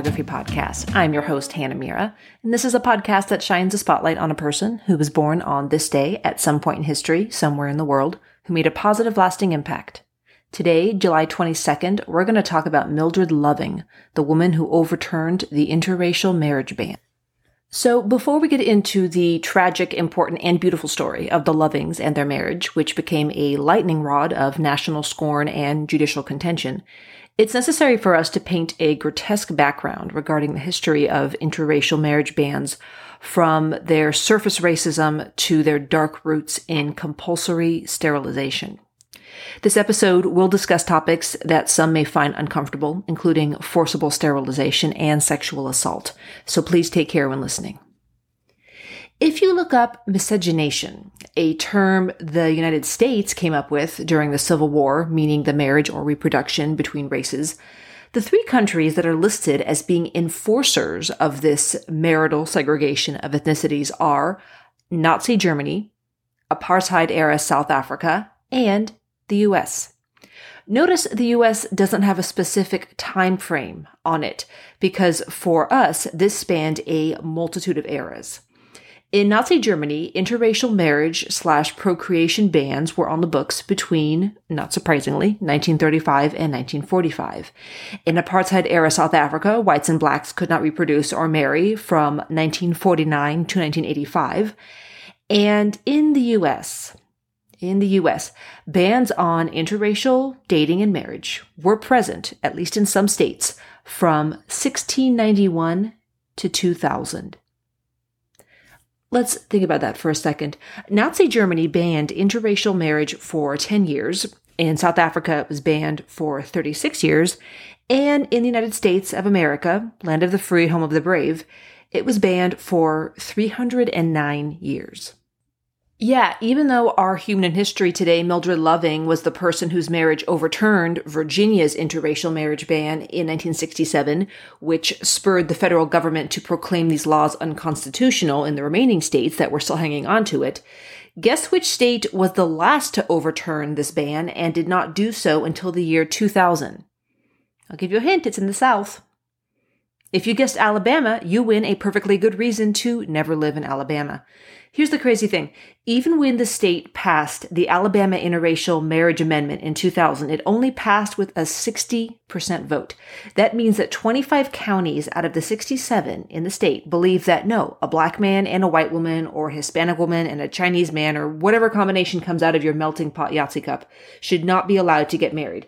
Biography Podcast. I'm your host, Hannah Mira, and this is a podcast that shines a spotlight on a person who was born on this day at some point in history, somewhere in the world, who made a positive, lasting impact. Today, July 22nd, we're going to talk about Mildred Loving, the woman who overturned the interracial marriage ban. So, before we get into the tragic, important, and beautiful story of the Lovings and their marriage, which became a lightning rod of national scorn and judicial contention, it's necessary for us to paint a grotesque background regarding the history of interracial marriage bans from their surface racism to their dark roots in compulsory sterilization. This episode will discuss topics that some may find uncomfortable, including forcible sterilization and sexual assault. So please take care when listening. If you look up miscegenation, a term the United States came up with during the Civil War, meaning the marriage or reproduction between races, the three countries that are listed as being enforcers of this marital segregation of ethnicities are Nazi Germany, apartheid era South Africa, and the US. Notice the US doesn't have a specific time frame on it because for us, this spanned a multitude of eras. In Nazi Germany, interracial marriage slash procreation bans were on the books between, not surprisingly, 1935 and 1945. In apartheid era South Africa, whites and blacks could not reproduce or marry from 1949 to 1985. And in the US, in the US, bans on interracial dating and marriage were present, at least in some states, from 1691 to 2000. Let's think about that for a second. Nazi Germany banned interracial marriage for 10 years. In South Africa, it was banned for 36 years. And in the United States of America, land of the free, home of the brave, it was banned for 309 years. Yeah, even though our human in history today, Mildred Loving, was the person whose marriage overturned Virginia's interracial marriage ban in 1967, which spurred the federal government to proclaim these laws unconstitutional in the remaining states that were still hanging on to it. Guess which state was the last to overturn this ban and did not do so until the year 2000? I'll give you a hint, it's in the South. If you guessed Alabama, you win a perfectly good reason to never live in Alabama. Here's the crazy thing. Even when the state passed the Alabama Interracial Marriage Amendment in 2000, it only passed with a 60% vote. That means that 25 counties out of the 67 in the state believe that no, a black man and a white woman or a Hispanic woman and a Chinese man or whatever combination comes out of your melting pot Yahtzee cup should not be allowed to get married.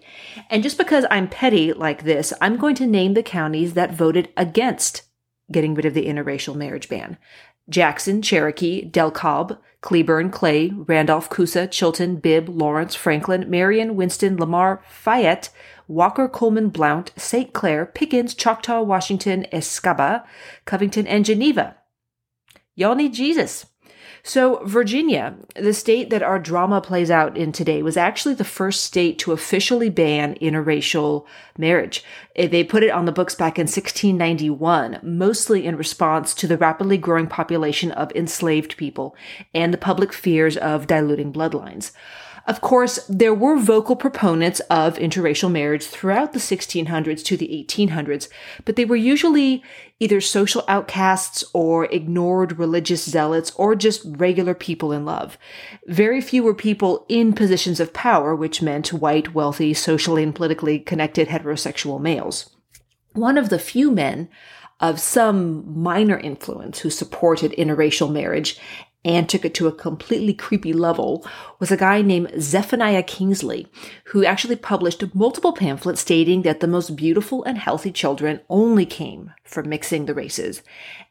And just because I'm petty like this, I'm going to name the counties that voted against getting rid of the interracial marriage ban. Jackson, Cherokee, DeKalb, Cleburne, Clay, Randolph, Coosa, Chilton, Bibb, Lawrence, Franklin, Marion, Winston, Lamar, Fayette, Walker, Cullman, Blount, St. Clair, Pickens, Choctaw, Washington, Escambia, Covington, and Geneva. Y'all need Jesus. So, Virginia, the state that our drama plays out in today, was actually the first state to officially ban interracial marriage. Eh, they put it on the books back in 1691, mostly in response to the rapidly growing population of enslaved people and the public fears of diluting bloodlines. Of course, there were vocal proponents of interracial marriage throughout the 1600s to the 1800s, but they were usually either social outcasts or ignored religious zealots or just regular people in love. Very few were people in positions of power, which meant white, wealthy, socially and politically connected heterosexual males. One of the few men of some minor influence who supported interracial marriage and took it to a completely creepy level was a guy named Zephaniah Kingsley, who actually published multiple pamphlets stating that the most beautiful and healthy children only came from mixing the races.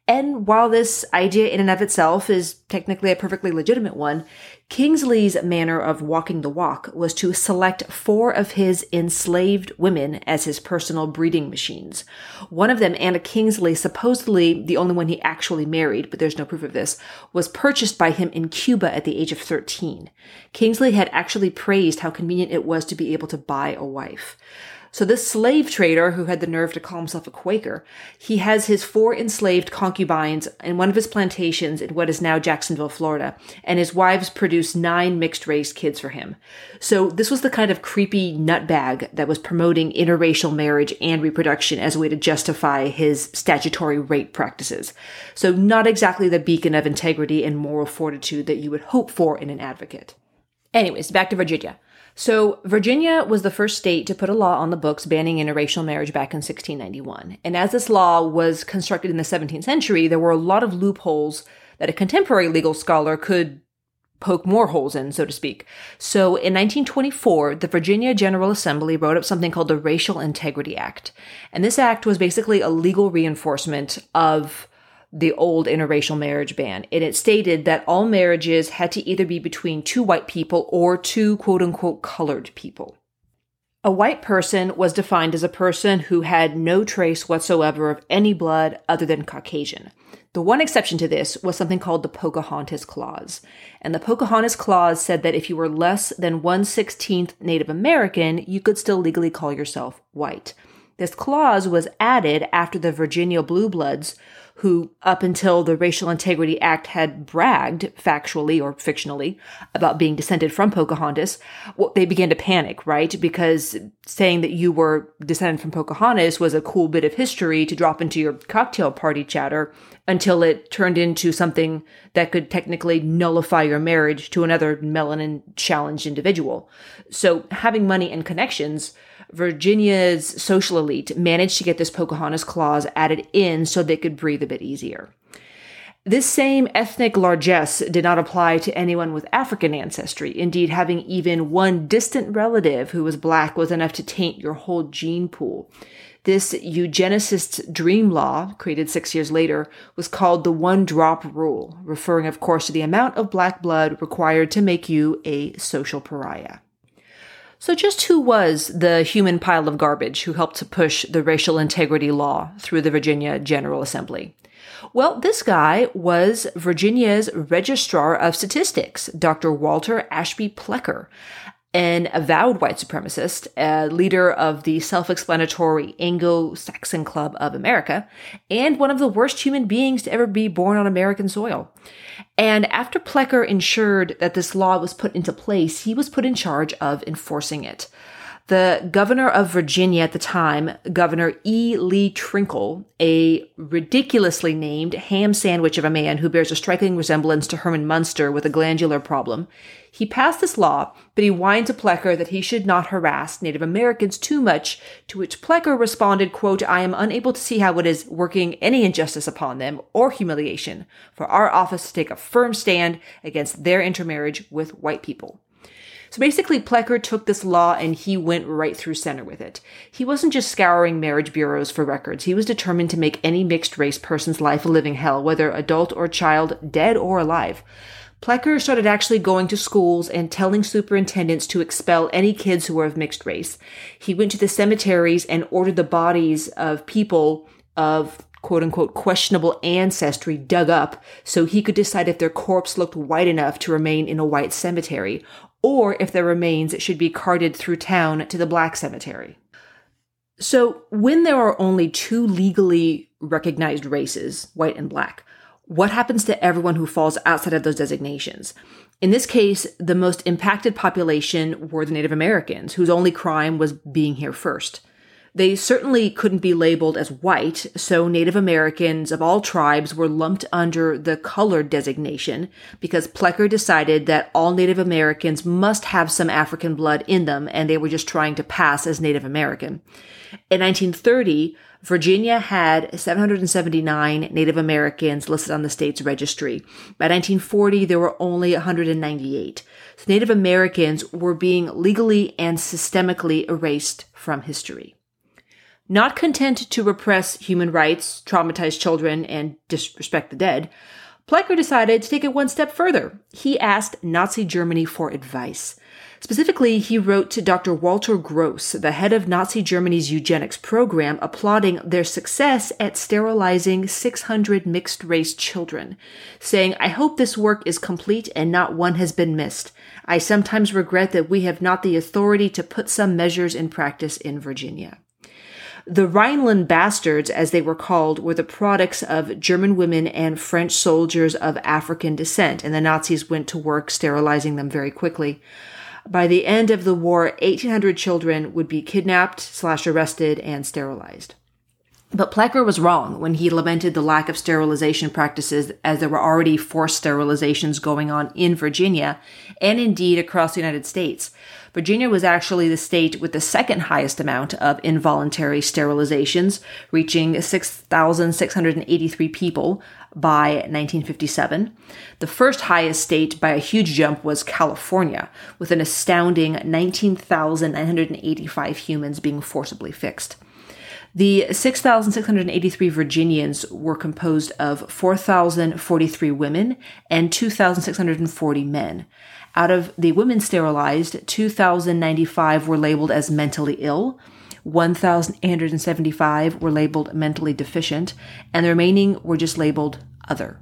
And while this idea in and of itself is technically a perfectly legitimate one, Kingsley's manner of walking the walk was to select four of his enslaved women as his personal breeding machines. One of them, Anna Kingsley, supposedly the only one he actually married, but there's no proof of this, was purchased by him in Cuba at the age of 13. Kingsley had actually praised how convenient it was to be able to buy a wife. So this slave trader who had the nerve to call himself a Quaker, he has his four enslaved concubines in one of his plantations in what is now Jacksonville, Florida, and his wives produce nine mixed race kids for him. So this was the kind of creepy nutbag that was promoting interracial marriage and reproduction as a way to justify his statutory rape practices. So not exactly the beacon of integrity and moral fortitude that you would hope for in an advocate. Anyways, back to Virginia. So, Virginia was the first state to put a law on the books banning interracial marriage back in 1691. And as this law was constructed in the 17th century, there were a lot of loopholes that a contemporary legal scholar could poke more holes in, so to speak. So in 1924, the Virginia General Assembly wrote up something called the Racial Integrity Act. And this act was basically a legal reinforcement of the old interracial marriage ban. And it stated that all marriages had to either be between two white people or two quote unquote colored people. A white person was defined as a person who had no trace whatsoever of any blood other than Caucasian. The one exception to this was something called the Pocahontas Clause. And the Pocahontas Clause said that if you were less than 1 16th Native American, you could still legally call yourself white. This clause was added after the Virginia Blue Bloods who, up until the Racial Integrity Act, had bragged factually or fictionally about being descended from Pocahontas, well, they began to panic, right? Because saying that you were descended from Pocahontas was a cool bit of history to drop into your cocktail party chatter until it turned into something that could technically nullify your marriage to another melanin challenged individual. So having money and connections Virginia's social elite managed to get this Pocahontas clause added in so they could breathe a bit easier. This same ethnic largesse did not apply to anyone with African ancestry. Indeed, having even one distant relative who was black was enough to taint your whole gene pool. This eugenicist's dream law, created six years later, was called the one drop rule, referring, of course, to the amount of black blood required to make you a social pariah. So, just who was the human pile of garbage who helped to push the racial integrity law through the Virginia General Assembly? Well, this guy was Virginia's Registrar of Statistics, Dr. Walter Ashby Plecker, an avowed white supremacist, a leader of the self-explanatory Anglo-Saxon Club of America, and one of the worst human beings to ever be born on American soil. And after Plecker ensured that this law was put into place, he was put in charge of enforcing it. The governor of Virginia at the time, Governor E. Lee Trinkle, a ridiculously named ham sandwich of a man who bears a striking resemblance to Herman Munster with a glandular problem, he passed this law, but he whined to Plecker that he should not harass Native Americans too much, to which Plecker responded, quote, I am unable to see how it is working any injustice upon them or humiliation for our office to take a firm stand against their intermarriage with white people. So basically, Plecker took this law and he went right through center with it. He wasn't just scouring marriage bureaus for records. He was determined to make any mixed race person's life a living hell, whether adult or child, dead or alive. Plecker started actually going to schools and telling superintendents to expel any kids who were of mixed race. He went to the cemeteries and ordered the bodies of people of quote unquote questionable ancestry dug up so he could decide if their corpse looked white enough to remain in a white cemetery or if their remains should be carted through town to the black cemetery. So, when there are only two legally recognized races, white and black, what happens to everyone who falls outside of those designations? In this case, the most impacted population were the Native Americans, whose only crime was being here first. They certainly couldn't be labeled as white, so Native Americans of all tribes were lumped under the colored designation because Plecker decided that all Native Americans must have some African blood in them and they were just trying to pass as Native American. In 1930, Virginia had 779 Native Americans listed on the state's registry. By 1940, there were only 198. So Native Americans were being legally and systemically erased from history. Not content to repress human rights, traumatize children, and disrespect the dead, Plecker decided to take it one step further. He asked Nazi Germany for advice. Specifically, he wrote to Dr. Walter Gross, the head of Nazi Germany's eugenics program, applauding their success at sterilizing 600 mixed race children, saying, I hope this work is complete and not one has been missed. I sometimes regret that we have not the authority to put some measures in practice in Virginia. The Rhineland bastards, as they were called, were the products of German women and French soldiers of African descent, and the Nazis went to work sterilizing them very quickly. By the end of the war, 1,800 children would be kidnapped slash arrested and sterilized. But Plecker was wrong when he lamented the lack of sterilization practices as there were already forced sterilizations going on in Virginia and indeed across the United States. Virginia was actually the state with the second highest amount of involuntary sterilizations, reaching 6,683 people by 1957. The first highest state by a huge jump was California, with an astounding 19,985 humans being forcibly fixed. The 6,683 Virginians were composed of 4,043 women and 2,640 men. Out of the women sterilized, 2,095 were labeled as mentally ill, 1,875 were labeled mentally deficient, and the remaining were just labeled other.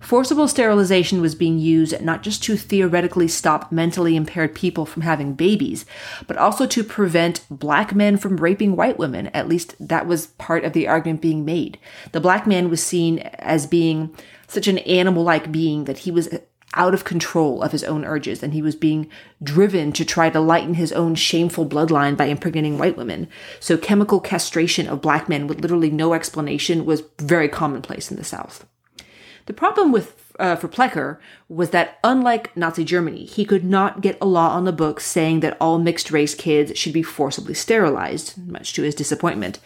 Forcible sterilization was being used not just to theoretically stop mentally impaired people from having babies, but also to prevent black men from raping white women. At least that was part of the argument being made. The black man was seen as being such an animal like being that he was out of control of his own urges and he was being driven to try to lighten his own shameful bloodline by impregnating white women. So chemical castration of black men with literally no explanation was very commonplace in the South. The problem with uh, for Plecker was that unlike Nazi Germany, he could not get a law on the books saying that all mixed race kids should be forcibly sterilized, much to his disappointment.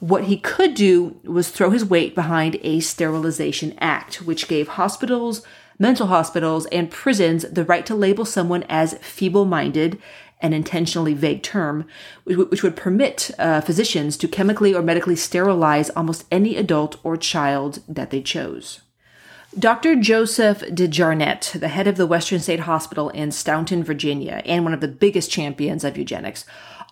What he could do was throw his weight behind a Sterilization Act, which gave hospitals, mental hospitals, and prisons the right to label someone as feeble minded, an intentionally vague term, which would permit uh, physicians to chemically or medically sterilize almost any adult or child that they chose. Dr. Joseph DeJarnette, the head of the Western State Hospital in Staunton, Virginia, and one of the biggest champions of eugenics,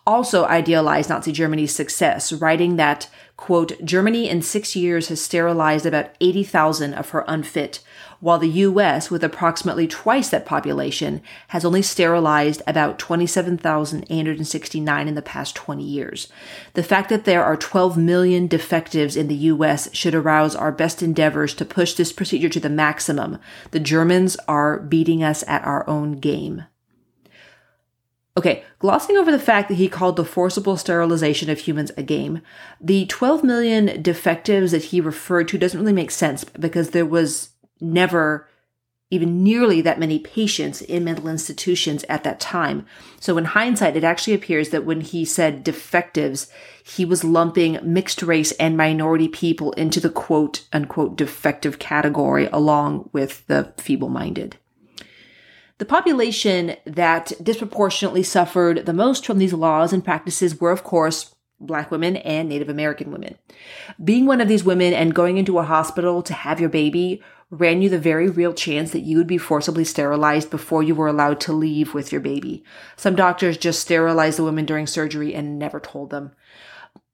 also idealized Nazi Germany's success, writing that, quote, Germany in six years has sterilized about 80,000 of her unfit, while the US, with approximately twice that population, has only sterilized about 27,869 in the past 20 years. The fact that there are 12 million defectives in the US should arouse our best endeavors to push this procedure to the maximum. The Germans are beating us at our own game. Okay, glossing over the fact that he called the forcible sterilization of humans a game, the 12 million defectives that he referred to doesn't really make sense because there was never even nearly that many patients in mental institutions at that time. So in hindsight, it actually appears that when he said defectives, he was lumping mixed race and minority people into the quote unquote defective category along with the feeble minded. The population that disproportionately suffered the most from these laws and practices were, of course, Black women and Native American women. Being one of these women and going into a hospital to have your baby ran you the very real chance that you would be forcibly sterilized before you were allowed to leave with your baby. Some doctors just sterilized the women during surgery and never told them.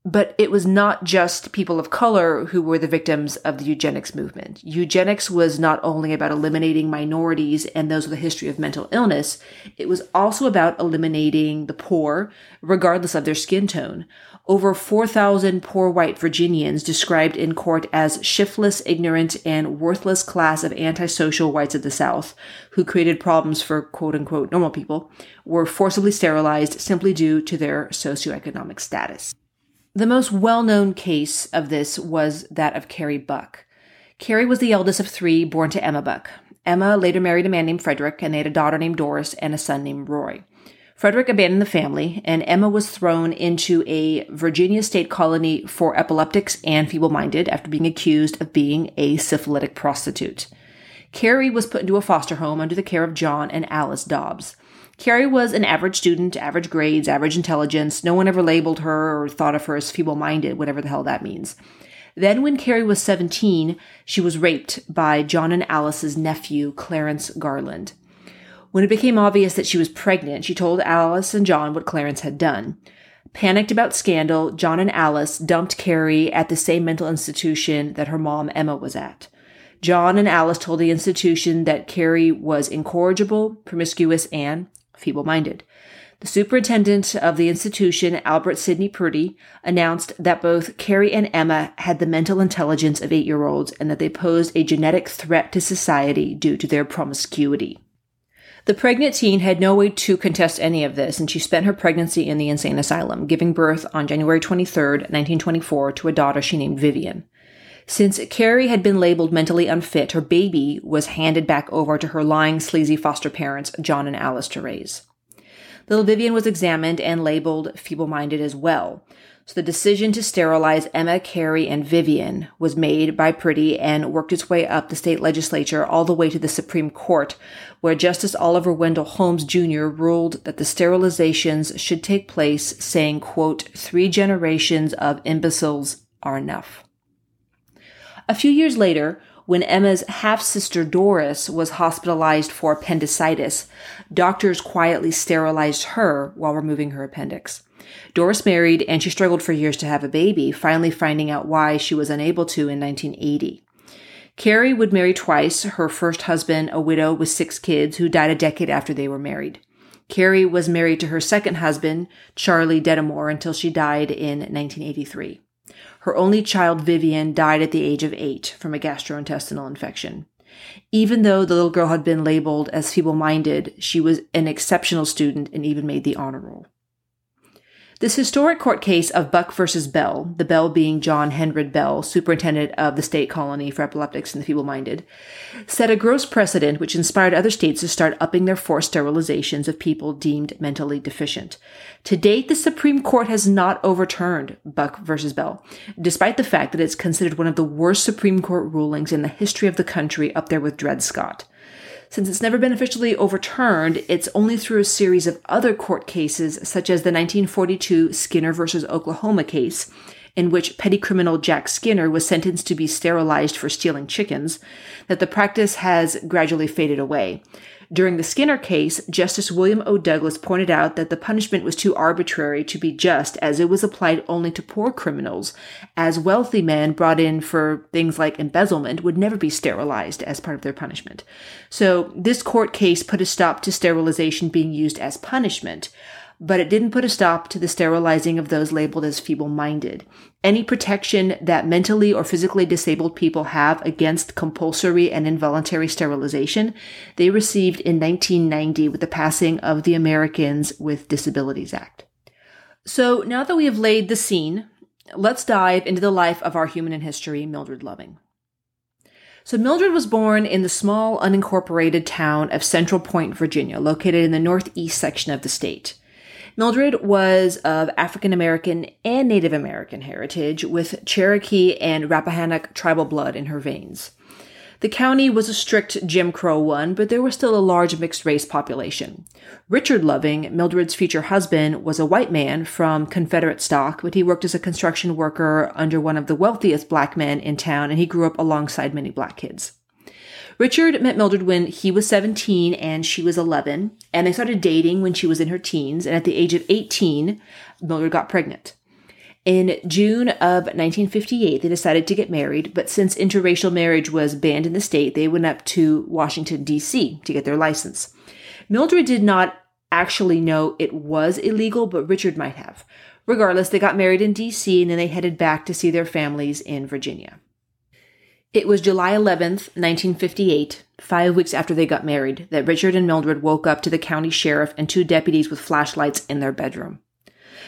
But it was not just people of color who were the victims of the eugenics movement. Eugenics was not only about eliminating minorities and those with a history of mental illness, it was also about eliminating the poor, regardless of their skin tone. Over 4,000 poor white Virginians, described in court as shiftless, ignorant, and worthless class of antisocial whites of the South, who created problems for quote unquote normal people, were forcibly sterilized simply due to their socioeconomic status. The most well known case of this was that of Carrie Buck. Carrie was the eldest of three born to Emma Buck. Emma later married a man named Frederick, and they had a daughter named Doris and a son named Roy. Frederick abandoned the family, and Emma was thrown into a Virginia state colony for epileptics and feeble minded after being accused of being a syphilitic prostitute. Carrie was put into a foster home under the care of John and Alice Dobbs. Carrie was an average student, average grades, average intelligence. No one ever labeled her or thought of her as feeble minded, whatever the hell that means. Then, when Carrie was 17, she was raped by John and Alice's nephew, Clarence Garland. When it became obvious that she was pregnant, she told Alice and John what Clarence had done. Panicked about scandal, John and Alice dumped Carrie at the same mental institution that her mom Emma was at. John and Alice told the institution that Carrie was incorrigible, promiscuous, and feeble minded. The superintendent of the institution, Albert Sidney Priddy, announced that both Carrie and Emma had the mental intelligence of eight year olds and that they posed a genetic threat to society due to their promiscuity. The pregnant teen had no way to contest any of this, and she spent her pregnancy in the insane asylum, giving birth on January 23, 1924, to a daughter she named Vivian. Since Carrie had been labeled mentally unfit, her baby was handed back over to her lying, sleazy foster parents, John and Alice, to raise. Little Vivian was examined and labeled feeble minded as well. So the decision to sterilize Emma, Carrie, and Vivian was made by Priddy and worked its way up the state legislature all the way to the Supreme Court, where Justice Oliver Wendell Holmes Jr. ruled that the sterilizations should take place, saying, quote, three generations of imbeciles are enough. A few years later, when Emma's half sister Doris was hospitalized for appendicitis, doctors quietly sterilized her while removing her appendix. Doris married and she struggled for years to have a baby, finally finding out why she was unable to in 1980. Carrie would marry twice, her first husband, a widow with six kids, who died a decade after they were married. Carrie was married to her second husband, Charlie Detamore, until she died in 1983. Her only child, Vivian, died at the age of eight from a gastrointestinal infection. Even though the little girl had been labeled as feeble minded, she was an exceptional student and even made the honor roll. This historic court case of Buck versus Bell, the Bell being John Henry Bell, superintendent of the state colony for epileptics and the feeble-minded, set a gross precedent which inspired other states to start upping their forced sterilizations of people deemed mentally deficient. To date, the Supreme Court has not overturned Buck versus Bell, despite the fact that it's considered one of the worst Supreme Court rulings in the history of the country up there with Dred Scott. Since it's never been officially overturned, it's only through a series of other court cases, such as the 1942 Skinner versus Oklahoma case, in which petty criminal Jack Skinner was sentenced to be sterilized for stealing chickens, that the practice has gradually faded away. During the Skinner case, Justice William O. Douglas pointed out that the punishment was too arbitrary to be just as it was applied only to poor criminals, as wealthy men brought in for things like embezzlement would never be sterilized as part of their punishment. So this court case put a stop to sterilization being used as punishment but it didn't put a stop to the sterilizing of those labeled as feeble minded. Any protection that mentally or physically disabled people have against compulsory and involuntary sterilization, they received in 1990 with the passing of the Americans with Disabilities Act. So now that we have laid the scene, let's dive into the life of our human in history, Mildred Loving. So Mildred was born in the small unincorporated town of Central Point, Virginia, located in the northeast section of the state. Mildred was of African American and Native American heritage with Cherokee and Rappahannock tribal blood in her veins. The county was a strict Jim Crow one, but there was still a large mixed race population. Richard Loving, Mildred's future husband, was a white man from Confederate stock, but he worked as a construction worker under one of the wealthiest black men in town, and he grew up alongside many black kids. Richard met Mildred when he was 17 and she was 11, and they started dating when she was in her teens. And at the age of 18, Mildred got pregnant. In June of 1958, they decided to get married, but since interracial marriage was banned in the state, they went up to Washington, D.C. to get their license. Mildred did not actually know it was illegal, but Richard might have. Regardless, they got married in D.C. and then they headed back to see their families in Virginia. It was July 11th, 1958, five weeks after they got married, that Richard and Mildred woke up to the county sheriff and two deputies with flashlights in their bedroom.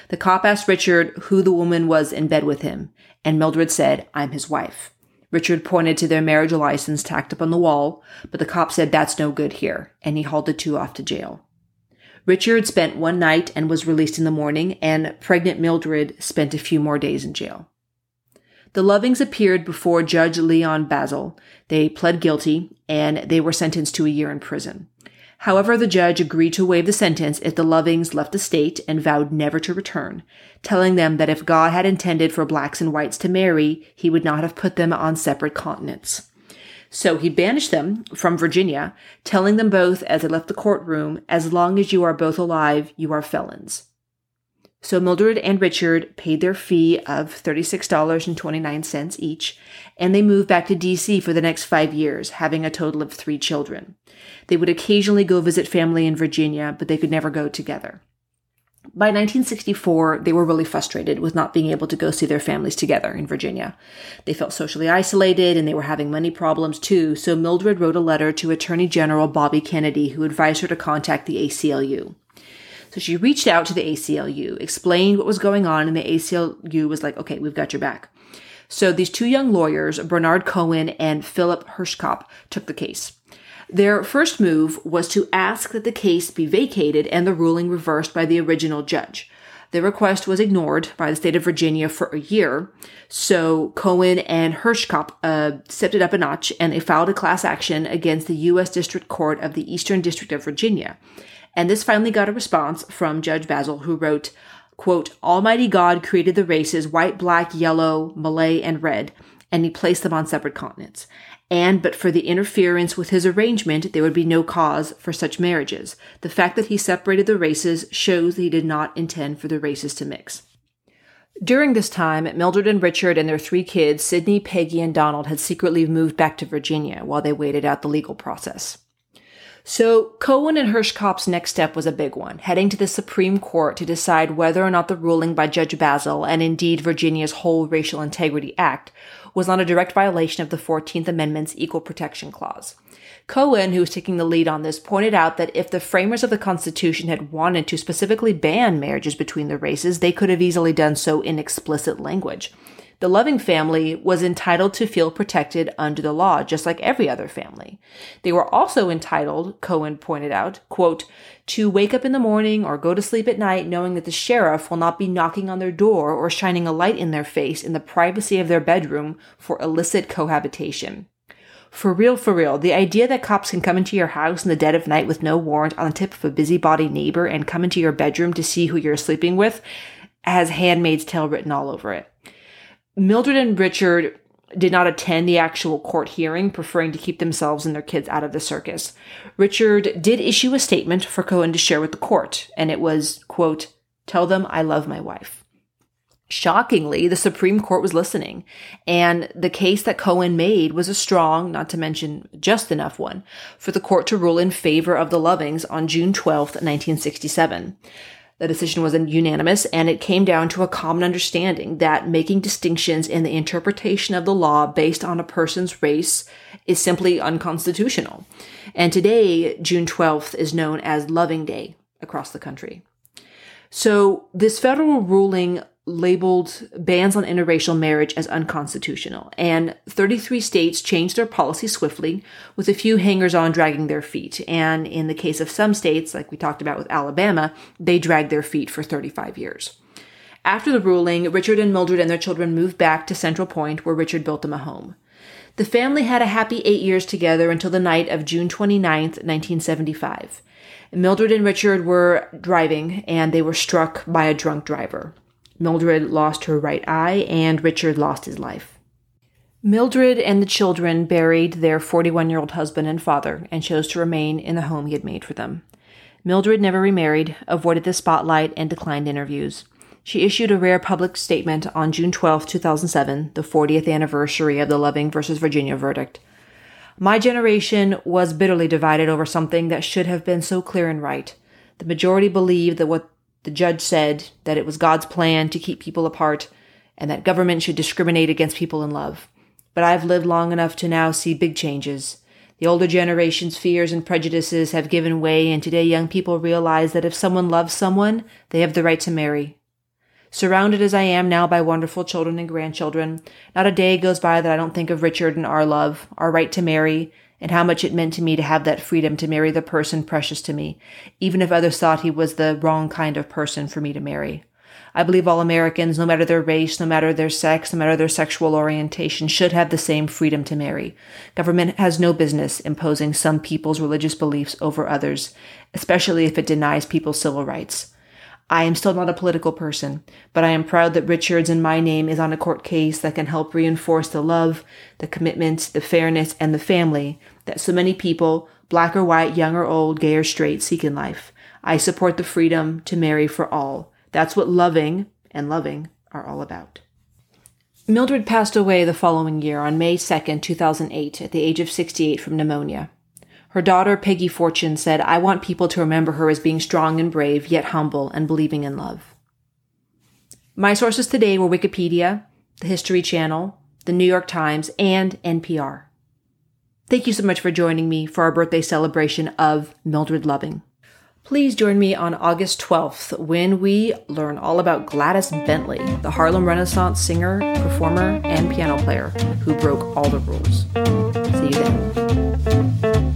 The cop asked Richard who the woman was in bed with him, and Mildred said, I'm his wife. Richard pointed to their marriage license tacked up on the wall, but the cop said that's no good here, and he hauled the two off to jail. Richard spent one night and was released in the morning, and pregnant Mildred spent a few more days in jail. The Lovings appeared before Judge Leon Bazile. They pled guilty and they were sentenced to a year in prison. However, the judge agreed to waive the sentence if the Lovings left the state and vowed never to return, telling them that if God had intended for blacks and whites to marry, he would not have put them on separate continents. So he banished them from Virginia, telling them both as they left the courtroom, as long as you are both alive, you are felons. So Mildred and Richard paid their fee of $36.29 each, and they moved back to DC for the next five years, having a total of three children. They would occasionally go visit family in Virginia, but they could never go together. By 1964, they were really frustrated with not being able to go see their families together in Virginia. They felt socially isolated and they were having money problems too, so Mildred wrote a letter to Attorney General Bobby Kennedy, who advised her to contact the ACLU. So she reached out to the ACLU, explained what was going on, and the ACLU was like, okay, we've got your back. So these two young lawyers, Bernard Cohen and Philip Hirschkop, took the case. Their first move was to ask that the case be vacated and the ruling reversed by the original judge. The request was ignored by the state of Virginia for a year, so Cohen and Hirschkop uh, stepped it up a notch and they filed a class action against the U.S. District Court of the Eastern District of Virginia. And this finally got a response from Judge Bazile, who wrote, quote, Almighty God created the races white, black, yellow, Malay, and red, and he placed them on separate continents. And but for the interference with his arrangement, there would be no cause for such marriages. The fact that he separated the races shows that he did not intend for the races to mix. During this time, Mildred and Richard and their three kids, Sidney, Peggy, and Donald, had secretly moved back to Virginia while they waited out the legal process. So Cohen and Hirschkop's next step was a big one, heading to the Supreme Court to decide whether or not the ruling by Judge Bazile and indeed Virginia's whole Racial Integrity Act was not a direct violation of the 14th Amendment's Equal Protection Clause. Cohen, who was taking the lead on this, pointed out that if the framers of the Constitution had wanted to specifically ban marriages between the races, they could have easily done so in explicit language. The Loving family was entitled to feel protected under the law, just like every other family. They were also entitled, Cohen pointed out, quote, to wake up in the morning or go to sleep at night knowing that the sheriff will not be knocking on their door or shining a light in their face in the privacy of their bedroom for illicit cohabitation. For real, for real, the idea that cops can come into your house in the dead of night with no warrant on the tip of a busybody neighbor and come into your bedroom to see who you're sleeping with has Handmaid's Tale written all over it. Mildred and Richard did not attend the actual court hearing, preferring to keep themselves and their kids out of the circus. Richard did issue a statement for Cohen to share with the court, and it was, quote, Tell them I love my wife. Shockingly, the Supreme Court was listening, and the case that Cohen made was a strong, not to mention just enough one, for the court to rule in favor of the Lovings on June 12, 1967. The decision was unanimous, and it came down to a common understanding that making distinctions in the interpretation of the law based on a person's race is simply unconstitutional. And today, June 12th is known as Loving Day across the country. So, this federal ruling labeled bans on interracial marriage as unconstitutional, and 33 states changed their policy swiftly, with a few hangers on dragging their feet. And in the case of some states, like we talked about with Alabama, they dragged their feet for 35 years. After the ruling, Richard and Mildred and their children moved back to Central Point, where Richard built them a home. The family had a happy eight years together until the night of June 29, 1975. Mildred and Richard were driving, and they were struck by a drunk driver. Mildred lost her right eye, and Richard lost his life. Mildred and the children buried their 41 year old husband and father and chose to remain in the home he had made for them. Mildred never remarried, avoided the spotlight, and declined interviews. She issued a rare public statement on June 12, 2007, the 40th anniversary of the Loving versus Virginia verdict. My generation was bitterly divided over something that should have been so clear and right. The majority believed that what the judge said that it was God's plan to keep people apart and that government should discriminate against people in love. But I've lived long enough to now see big changes. The older generation's fears and prejudices have given way, and today young people realize that if someone loves someone, they have the right to marry. Surrounded as I am now by wonderful children and grandchildren, not a day goes by that I don't think of Richard and our love, our right to marry, and how much it meant to me to have that freedom to marry the person precious to me, even if others thought he was the wrong kind of person for me to marry. I believe all Americans, no matter their race, no matter their sex, no matter their sexual orientation, should have the same freedom to marry. Government has no business imposing some people's religious beliefs over others, especially if it denies people's civil rights. I am still not a political person, but I am proud that Richards and my name is on a court case that can help reinforce the love, the commitment, the fairness, and the family that so many people, black or white, young or old, gay or straight, seek in life. I support the freedom to marry for all. That's what loving and loving are all about. Mildred passed away the following year on May 2nd, 2008, at the age of 68 from pneumonia. Her daughter, Peggy Fortune, said, I want people to remember her as being strong and brave, yet humble and believing in love. My sources today were Wikipedia, the History Channel, the New York Times, and NPR. Thank you so much for joining me for our birthday celebration of Mildred Loving. Please join me on August 12th when we learn all about Gladys Bentley, the Harlem Renaissance singer, performer, and piano player who broke all the rules. See you then.